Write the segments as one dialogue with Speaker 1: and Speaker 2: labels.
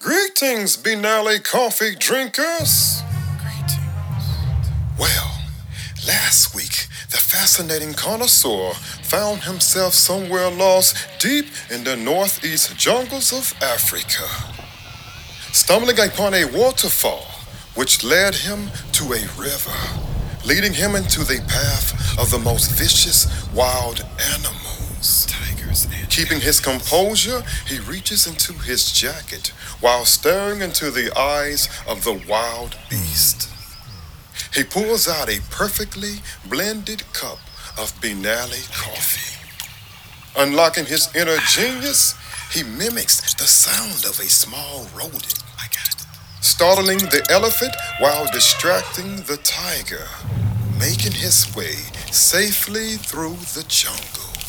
Speaker 1: Greetings, Benally coffee drinkers. Greetings. Well, last week, the fascinating connoisseur found himself somewhere lost deep in the northeast jungles of Africa, stumbling upon a waterfall which led him to a river, leading him into the path of the most vicious wild animals. Keeping his composure, he reaches into his jacket while staring into the eyes of the wild beast. He pulls out a perfectly blended cup of Benally coffee. Unlocking his inner genius, he mimics the sound of a small rodent, startling the elephant while distracting the tiger, making his way safely through the jungle.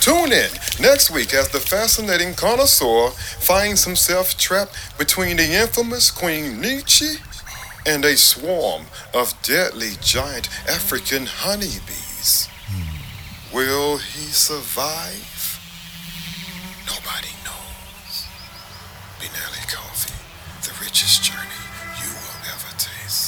Speaker 1: Tune in next week as the fascinating connoisseur finds himself trapped between the infamous Queen Nietzsche and a swarm of deadly giant African honeybees. Will he survive? Nobody knows. Benelli Coffee, the richest journey you will ever taste.